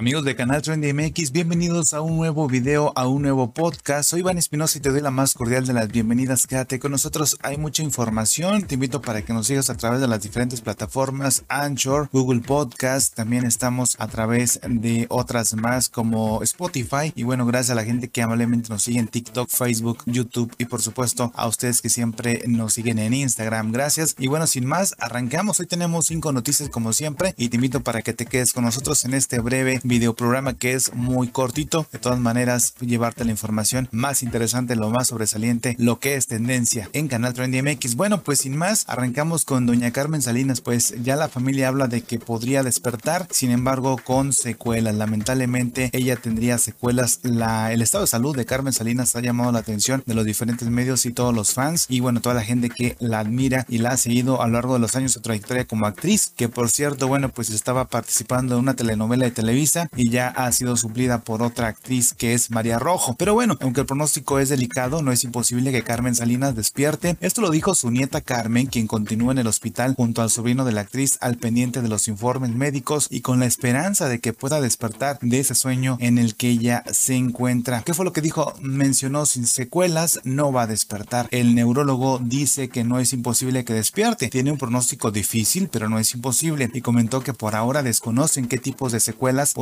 Amigos de Canal Trendy MX, bienvenidos a un nuevo video, a un nuevo podcast. Soy Iván Espinosa y te doy la más cordial de las bienvenidas. Quédate con nosotros, hay mucha información. Te invito para que nos sigas a través de las diferentes plataformas, Anchor, Google Podcast. También estamos a través de otras más como Spotify. Y bueno, gracias a la gente que amablemente nos sigue en TikTok, Facebook, YouTube y por supuesto a ustedes que siempre nos siguen en Instagram. Gracias. Y bueno, sin más, arrancamos. Hoy tenemos cinco noticias como siempre y te invito para que te quedes con nosotros en este breve video programa que es muy cortito. De todas maneras, llevarte la información más interesante, lo más sobresaliente, lo que es tendencia en Canal Trendy MX. Bueno, pues sin más, arrancamos con doña Carmen Salinas. Pues ya la familia habla de que podría despertar, sin embargo, con secuelas. Lamentablemente, ella tendría secuelas. La, el estado de salud de Carmen Salinas ha llamado la atención de los diferentes medios y todos los fans. Y bueno, toda la gente que la admira y la ha seguido a lo largo de los años su trayectoria como actriz. Que por cierto, bueno, pues estaba participando en una telenovela de Televisa y ya ha sido suplida por otra actriz que es María Rojo. Pero bueno, aunque el pronóstico es delicado, no es imposible que Carmen Salinas despierte. Esto lo dijo su nieta Carmen, quien continúa en el hospital junto al sobrino de la actriz al pendiente de los informes médicos y con la esperanza de que pueda despertar de ese sueño en el que ella se encuentra. ¿Qué fue lo que dijo? Mencionó sin secuelas, no va a despertar. El neurólogo dice que no es imposible que despierte. Tiene un pronóstico difícil, pero no es imposible. Y comentó que por ahora desconocen qué tipos de secuelas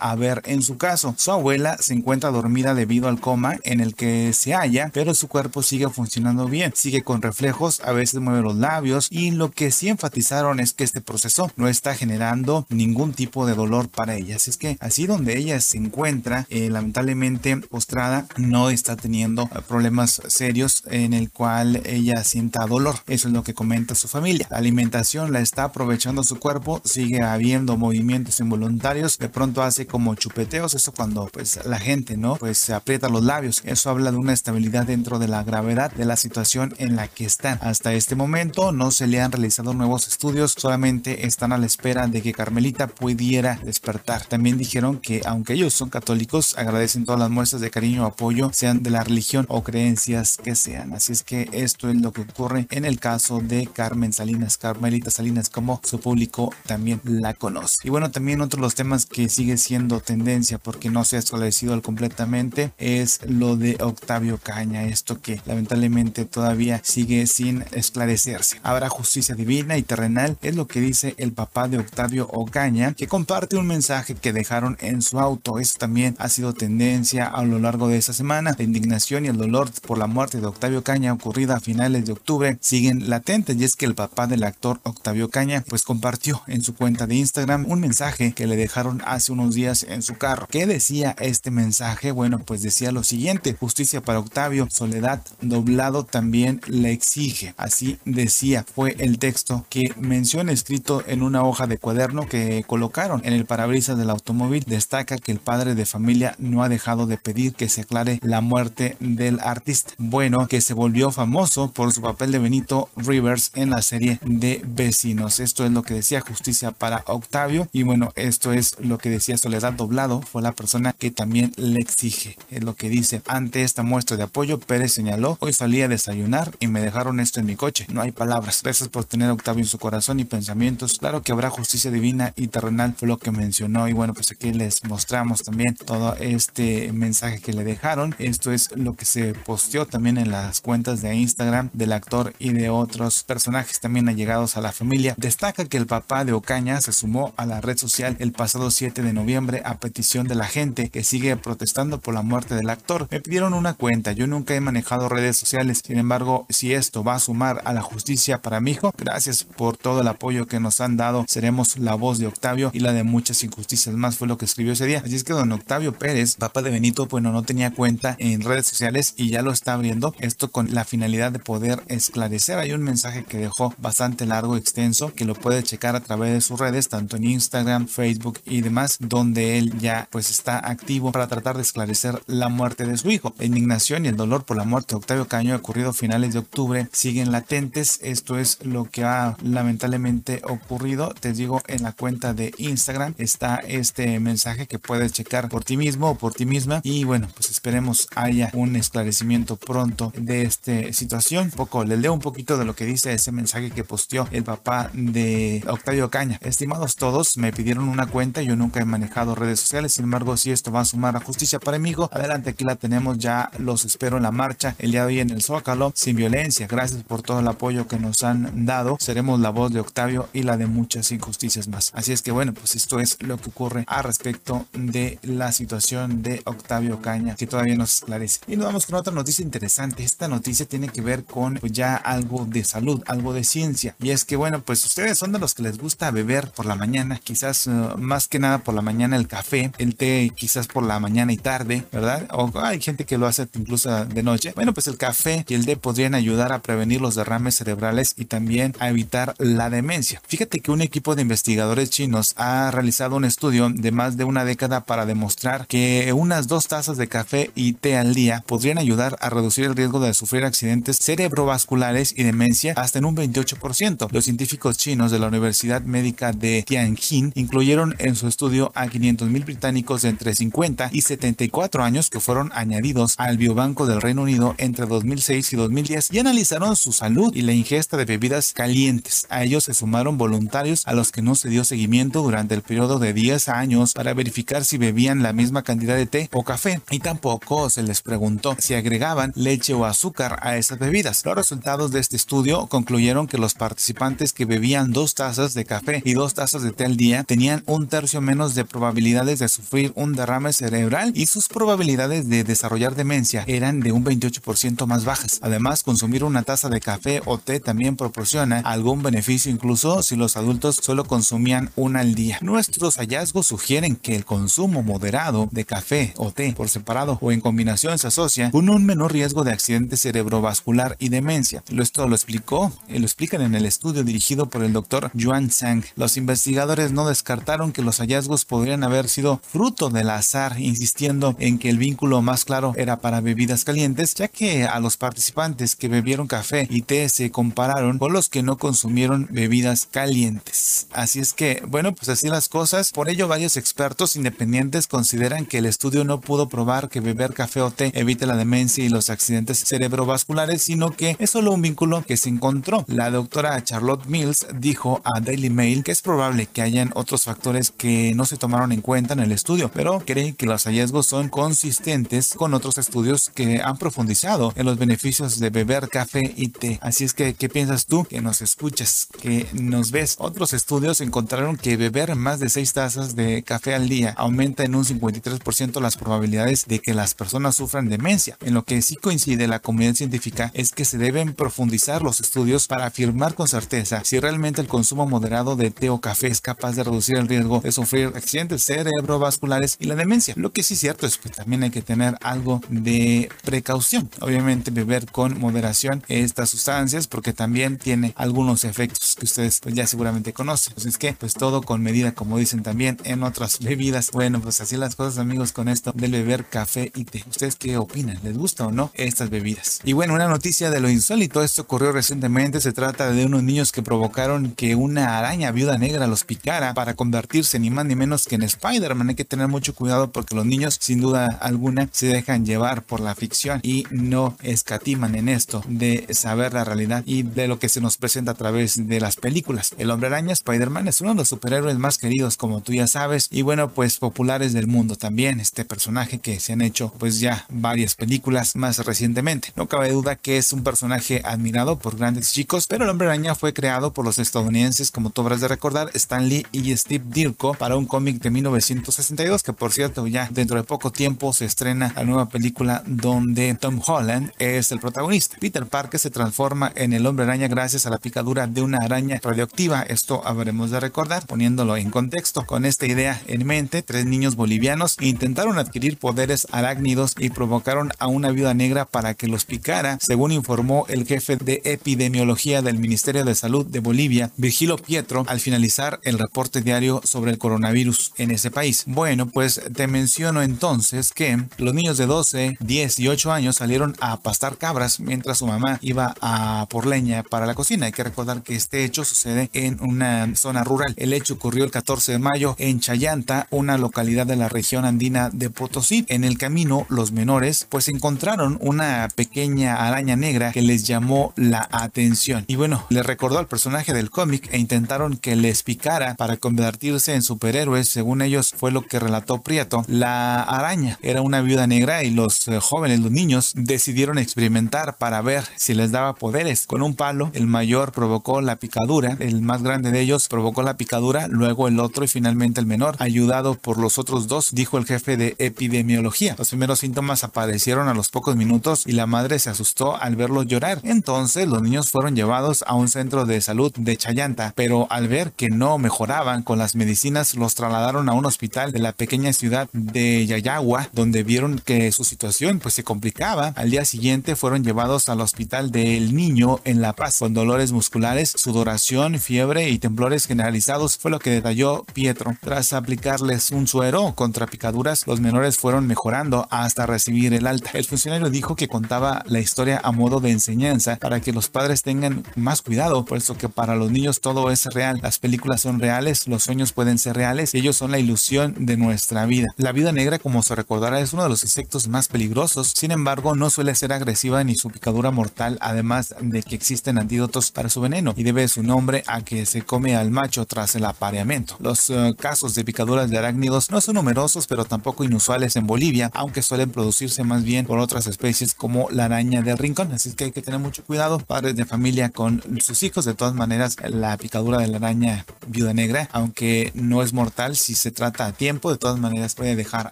haber en su caso. Su abuela se encuentra dormida debido al coma en el que se halla, pero su cuerpo sigue funcionando bien, sigue con reflejos, a veces mueve los labios y lo que sí enfatizaron es que este proceso no está generando ningún tipo de dolor para ella. Así es que así donde ella se encuentra, eh, lamentablemente postrada, no está teniendo eh, problemas serios en el cual ella sienta dolor. Eso es lo que comenta su familia. La alimentación la está aprovechando su cuerpo, sigue habiendo movimientos involuntarios, de pronto hace como chupeteos, eso cuando pues la gente, ¿no? Pues se aprieta los labios. Eso habla de una estabilidad dentro de la gravedad de la situación en la que están. Hasta este momento no se le han realizado nuevos estudios, solamente están a la espera de que Carmelita pudiera despertar. También dijeron que aunque ellos son católicos, agradecen todas las muestras de cariño o apoyo, sean de la religión o creencias que sean. Así es que esto es lo que ocurre en el caso de Carmen Salinas, Carmelita Salinas, como su público también la conoce. Y bueno, también otro de los temas que sigue siendo tendencia porque no se ha esclarecido completamente es lo de Octavio Caña, esto que lamentablemente todavía sigue sin esclarecerse. Habrá justicia divina y terrenal, es lo que dice el papá de Octavio Ocaña, que comparte un mensaje que dejaron en su auto. Esto también ha sido tendencia a lo largo de esta semana. La indignación y el dolor por la muerte de Octavio Caña ocurrida a finales de octubre siguen latentes y es que el papá del actor Octavio Caña pues compartió en su cuenta de Instagram un mensaje que le dejaron hace unos días en su carro. ¿Qué decía este mensaje? Bueno, pues decía lo siguiente, justicia para Octavio, soledad doblado también le exige. Así decía, fue el texto que menciona escrito en una hoja de cuaderno que colocaron en el parabrisas del automóvil. Destaca que el padre de familia no ha dejado de pedir que se aclare la muerte del artista. Bueno, que se volvió famoso por su papel de Benito Rivers en la serie de Vecinos. Esto es lo que decía justicia para Octavio y bueno, esto es lo que decía Soledad doblado fue la persona que también le exige. Es lo que dice. Ante esta muestra de apoyo, Pérez señaló, hoy salí a desayunar y me dejaron esto en mi coche. No hay palabras. Gracias por tener Octavio en su corazón y pensamientos. Claro que habrá justicia divina y terrenal, fue lo que mencionó. Y bueno, pues aquí les mostramos también todo este mensaje que le dejaron. Esto es lo que se posteó también en las cuentas de Instagram del actor y de otros personajes también allegados a la familia. Destaca que el papá de Ocaña se sumó a la red social el pasado 7 de noviembre a petición de la gente que sigue protestando por la muerte del actor. Me pidieron una cuenta, yo nunca he manejado redes sociales, sin embargo, si esto va a sumar a la justicia para mi hijo, gracias por todo el apoyo que nos han dado, seremos la voz de Octavio y la de muchas injusticias más, fue lo que escribió ese día. Así es que don Octavio Pérez, papá de Benito, bueno, no tenía cuenta en redes sociales y ya lo está abriendo, esto con la finalidad de poder esclarecer. Hay un mensaje que dejó bastante largo, extenso, que lo puede checar a través de sus redes, tanto en Instagram, Facebook y demás, donde él ya pues está activo para tratar de esclarecer la muerte de su hijo. La indignación y el dolor por la muerte de Octavio Caño ocurrido a finales de octubre siguen latentes. Esto es lo que ha lamentablemente ocurrido. Te digo, en la cuenta de Instagram está este mensaje que puedes checar por ti mismo o por ti misma. Y bueno, pues esperemos haya un esclarecimiento pronto de esta situación. Un poco, les leo un poquito de lo que dice ese mensaje que posteó el papá de Octavio Caña. Estimados todos, me pidieron una cuenta, yo nunca manejado redes sociales. Sin embargo, si esto va a sumar a justicia para amigo, adelante, aquí la tenemos ya. Los espero en la marcha el día de hoy en el Zócalo, sin violencia. Gracias por todo el apoyo que nos han dado. Seremos la voz de Octavio y la de muchas injusticias más. Así es que bueno, pues esto es lo que ocurre a respecto de la situación de Octavio Caña, que todavía nos esclarece. Y nos vamos con otra noticia interesante. Esta noticia tiene que ver con pues, ya algo de salud, algo de ciencia. Y es que bueno, pues ustedes son de los que les gusta beber por la mañana, quizás uh, más que nada por la mañana el café, el té quizás por la mañana y tarde, ¿verdad? O hay gente que lo hace incluso de noche. Bueno, pues el café y el té podrían ayudar a prevenir los derrames cerebrales y también a evitar la demencia. Fíjate que un equipo de investigadores chinos ha realizado un estudio de más de una década para demostrar que unas dos tazas de café y té al día podrían ayudar a reducir el riesgo de sufrir accidentes cerebrovasculares y demencia hasta en un 28%. Los científicos chinos de la Universidad Médica de Tianjin incluyeron en su estudio a 500.000 británicos de entre 50 y 74 años que fueron añadidos al biobanco del Reino Unido entre 2006 y 2010 y analizaron su salud y la ingesta de bebidas calientes. A ellos se sumaron voluntarios a los que no se dio seguimiento durante el periodo de 10 años para verificar si bebían la misma cantidad de té o café y tampoco se les preguntó si agregaban leche o azúcar a esas bebidas. Los resultados de este estudio concluyeron que los participantes que bebían dos tazas de café y dos tazas de té al día tenían un tercio menos de probabilidades de sufrir un derrame cerebral y sus probabilidades de desarrollar demencia eran de un 28% más bajas. Además, consumir una taza de café o té también proporciona algún beneficio incluso si los adultos solo consumían una al día. Nuestros hallazgos sugieren que el consumo moderado de café o té por separado o en combinación se asocia con un menor riesgo de accidente cerebrovascular y demencia. Esto lo explicó, lo explican en el estudio dirigido por el doctor Yuan Zhang. Los investigadores no descartaron que los hallazgos podrían haber sido fruto del azar, insistiendo en que el vínculo más claro era para bebidas calientes, ya que a los participantes que bebieron café y té se compararon con los que no consumieron bebidas calientes. Así es que, bueno, pues así las cosas. Por ello, varios expertos independientes consideran que el estudio no pudo probar que beber café o té evite la demencia y los accidentes cerebrovasculares, sino que es solo un vínculo que se encontró. La doctora Charlotte Mills dijo a Daily Mail que es probable que hayan otros factores que no se tomaron en cuenta en el estudio, pero cree que los hallazgos son consistentes con otros estudios que han profundizado en los beneficios de beber café y té. Así es que, ¿qué piensas tú que nos escuchas, que nos ves? Otros estudios encontraron que beber más de 6 tazas de café al día aumenta en un 53% las probabilidades de que las personas sufran demencia. En lo que sí coincide la comunidad científica es que se deben profundizar los estudios para afirmar con certeza si realmente el consumo moderado de té o café es capaz de reducir el riesgo de sufrir accidentes cerebrovasculares y la demencia. Lo que sí es cierto es que también hay que tener algo de precaución. Obviamente beber con moderación estas sustancias porque también tiene algunos efectos que ustedes pues, ya seguramente conocen. Pues es que pues todo con medida como dicen también en otras bebidas. Bueno pues así las cosas amigos con esto del beber café y té. ¿Ustedes qué opinan? ¿Les gusta o no estas bebidas? Y bueno una noticia de lo insólito. Esto ocurrió recientemente. Se trata de unos niños que provocaron que una araña viuda negra los picara para convertirse ni más ni menos que en Spider-Man. Hay que tener mucho cuidado porque los niños sin duda alguna se dejan llevar por la ficción y no escatiman en esto de saber la realidad y de lo que se nos presenta a través de las películas. El hombre araña Spider-Man es uno de los superhéroes más queridos como tú ya sabes y bueno pues populares del mundo también este personaje que se han hecho pues ya varias películas más recientemente. No cabe duda que es un personaje admirado por grandes chicos pero el hombre araña fue creado por los estadounidenses como tú habrás de recordar Stan Lee y Steve Ditko para un de 1962 que por cierto ya dentro de poco tiempo se estrena la nueva película donde Tom Holland es el protagonista. Peter Parker se transforma en el hombre araña gracias a la picadura de una araña radioactiva. Esto habremos de recordar poniéndolo en contexto. Con esta idea en mente, tres niños bolivianos intentaron adquirir poderes arácnidos y provocaron a una viuda negra para que los picara, según informó el jefe de epidemiología del Ministerio de Salud de Bolivia, Virgilio Pietro, al finalizar el reporte diario sobre el coronavirus en ese país. Bueno, pues te menciono entonces que los niños de 12, 10 y 8 años salieron a pastar cabras mientras su mamá iba a por leña para la cocina. Hay que recordar que este hecho sucede en una zona rural. El hecho ocurrió el 14 de mayo en Chayanta, una localidad de la región andina de Potosí. En el camino, los menores pues encontraron una pequeña araña negra que les llamó la atención. Y bueno, les recordó al personaje del cómic e intentaron que les picara para convertirse en superhéroes según ellos fue lo que relató Prieto, la araña era una viuda negra y los eh, jóvenes, los niños, decidieron experimentar para ver si les daba poderes. Con un palo, el mayor provocó la picadura, el más grande de ellos provocó la picadura, luego el otro y finalmente el menor, ayudado por los otros dos, dijo el jefe de epidemiología. Los primeros síntomas aparecieron a los pocos minutos y la madre se asustó al verlos llorar. Entonces los niños fueron llevados a un centro de salud de Chayanta, pero al ver que no mejoraban con las medicinas, los trasladaron a un hospital de la pequeña ciudad de Yayagua, donde vieron que su situación pues se complicaba. Al día siguiente fueron llevados al hospital del niño en La Paz con dolores musculares, sudoración, fiebre y temblores generalizados, fue lo que detalló Pietro. Tras aplicarles un suero contra picaduras, los menores fueron mejorando hasta recibir el alta. El funcionario dijo que contaba la historia a modo de enseñanza para que los padres tengan más cuidado, puesto que para los niños todo es real. Las películas son reales, los sueños pueden ser reales ellos son la ilusión de nuestra vida. La vida negra, como se recordará, es uno de los insectos más peligrosos, sin embargo no suele ser agresiva ni su picadura mortal, además de que existen antídotos para su veneno y debe su nombre a que se come al macho tras el apareamiento. Los eh, casos de picaduras de arácnidos no son numerosos, pero tampoco inusuales en Bolivia, aunque suelen producirse más bien por otras especies como la araña del rincón, así que hay que tener mucho cuidado, padres de familia con sus hijos. De todas maneras, la picadura de la araña viuda negra, aunque no es mortal si se trata a tiempo, de todas maneras puede dejar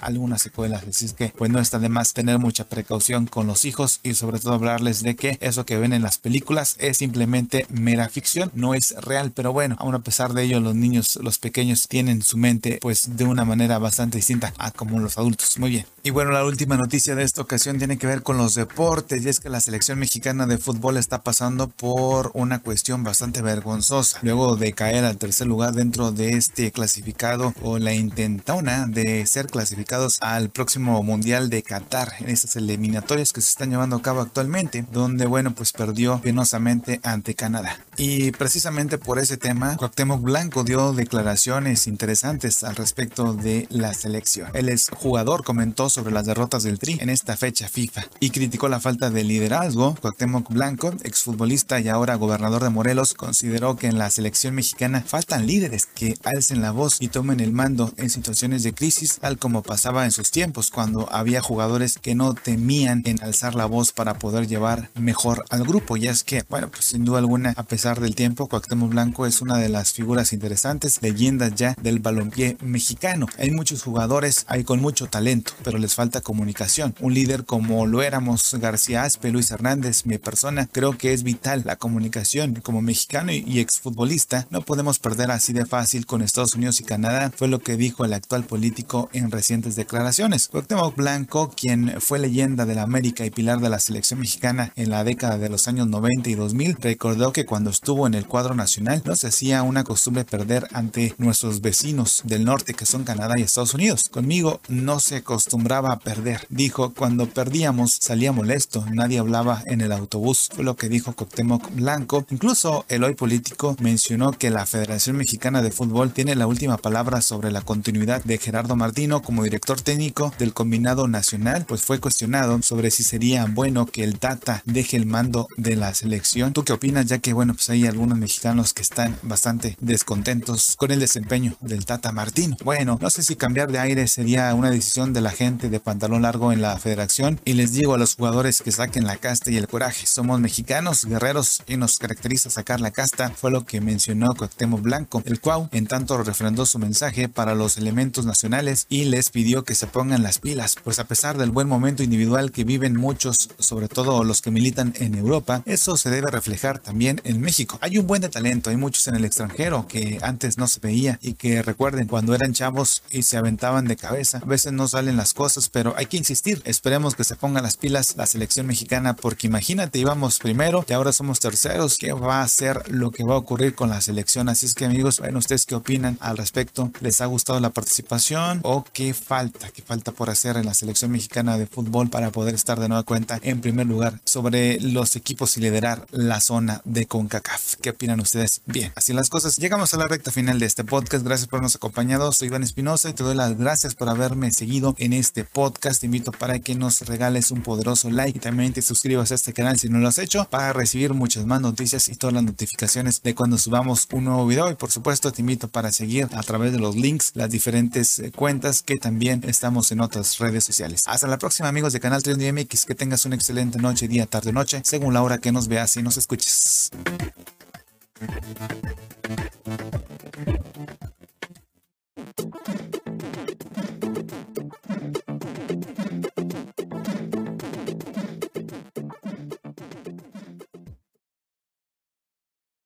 algunas secuelas, así es que pues no está de más tener mucha precaución con los hijos y sobre todo hablarles de que eso que ven en las películas es simplemente mera ficción, no es real, pero bueno, aún a pesar de ello los niños, los pequeños tienen su mente pues de una manera bastante distinta a como los adultos. Muy bien. Y bueno, la última noticia de esta ocasión tiene que ver con los deportes y es que la selección mexicana de fútbol está pasando por una cuestión bastante vergonzosa. Luego de caer al tercer lugar dentro de este clasificado o la intentona de ser clasificados al próximo Mundial de Qatar en estas eliminatorias que se están llevando a cabo actualmente, donde bueno, pues perdió penosamente ante Canadá. Y precisamente por ese tema, Cuauhtémoc Blanco dio declaraciones interesantes al respecto de la selección. El exjugador comentó sobre las derrotas del Tri en esta fecha FIFA y criticó la falta de liderazgo. Cuauhtémoc Blanco, exfutbolista y ahora gobernador de Morelos, consideró que en la selección mexicana faltan líderes que alcen la voz y tomen el mando en situaciones de crisis, tal como pasaba en sus tiempos cuando había jugadores que no temían en alzar la voz para poder llevar mejor al grupo. Y es que, bueno, pues sin duda alguna, a pesar del tiempo, Cuauhtémoc Blanco es una de las figuras interesantes, leyendas ya del balompié mexicano. Hay muchos jugadores, hay con mucho talento, pero les falta comunicación. Un líder como lo éramos García Aspe, Luis Hernández, mi persona, creo que es vital la comunicación. Como mexicano y exfutbolista, no podemos perder así de fácil con Estados Unidos y Canadá, fue lo que dijo el actual político en recientes declaraciones. Cuauhtémoc Blanco, quien fue leyenda de la América y pilar de la selección mexicana en la década de los años 90 y 2000, recordó que cuando estuvo en el cuadro nacional no se hacía una costumbre perder ante nuestros vecinos del norte que son Canadá y Estados Unidos. Conmigo no se acostumbraba a perder. Dijo, cuando perdíamos salía molesto, nadie hablaba en el autobús, fue lo que dijo Coctemoc Blanco. Incluso el hoy político mencionó que la Federación Mexicana de Fútbol tiene la última palabra sobre la continuidad de Gerardo Martino como director técnico del combinado nacional, pues fue cuestionado sobre si sería bueno que el Tata deje el mando de la selección. ¿Tú qué opinas? Ya que bueno, pues hay algunos mexicanos que están bastante descontentos con el desempeño del Tata Martino. Bueno, no sé si cambiar de aire sería una decisión de la gente de pantalón largo en la federación y les digo a los jugadores que saquen la casta y el coraje. Somos mexicanos, guerreros y nos caracteriza sacar la casta, fue lo que mencionó Cuauhtémoc Blanco, el cual en tanto refrendó su mensaje para los elementos nacionales y les pidió que se pongan las pilas, pues a pesar del buen momento individual que viven muchos, sobre todo los que militan en Europa, eso se debe reflejar también en México. Hay un buen de talento, hay muchos en el extranjero que antes no se veía y que recuerden cuando eran chavos y se aventaban de cabeza, a veces no salen las cosas pero hay que insistir. Esperemos que se pongan las pilas la selección mexicana, porque imagínate, íbamos primero y ahora somos terceros. ¿Qué va a ser lo que va a ocurrir con la selección? Así es que amigos, bueno, ¿ustedes qué opinan al respecto? ¿Les ha gustado la participación o qué falta? ¿Qué falta por hacer en la selección mexicana de fútbol para poder estar de nueva cuenta en primer lugar sobre los equipos y liderar la zona de CONCACAF? ¿Qué opinan ustedes? Bien, así las cosas. Llegamos a la recta final de este podcast. Gracias por habernos acompañado. Soy Iván Espinosa y te doy las gracias por haberme seguido en este podcast. Te invito para que nos regales un poderoso like y también te suscribas a este canal si no lo has hecho para recibir muchas más noticias y todas las notificaciones de cuando subamos un nuevo video. Y por supuesto te invito para seguir a través de de los links, las diferentes eh, cuentas que también estamos en otras redes sociales. Hasta la próxima amigos de Canal 3 MX, que tengas una excelente noche, día, tarde, noche, según la hora que nos veas y nos escuches.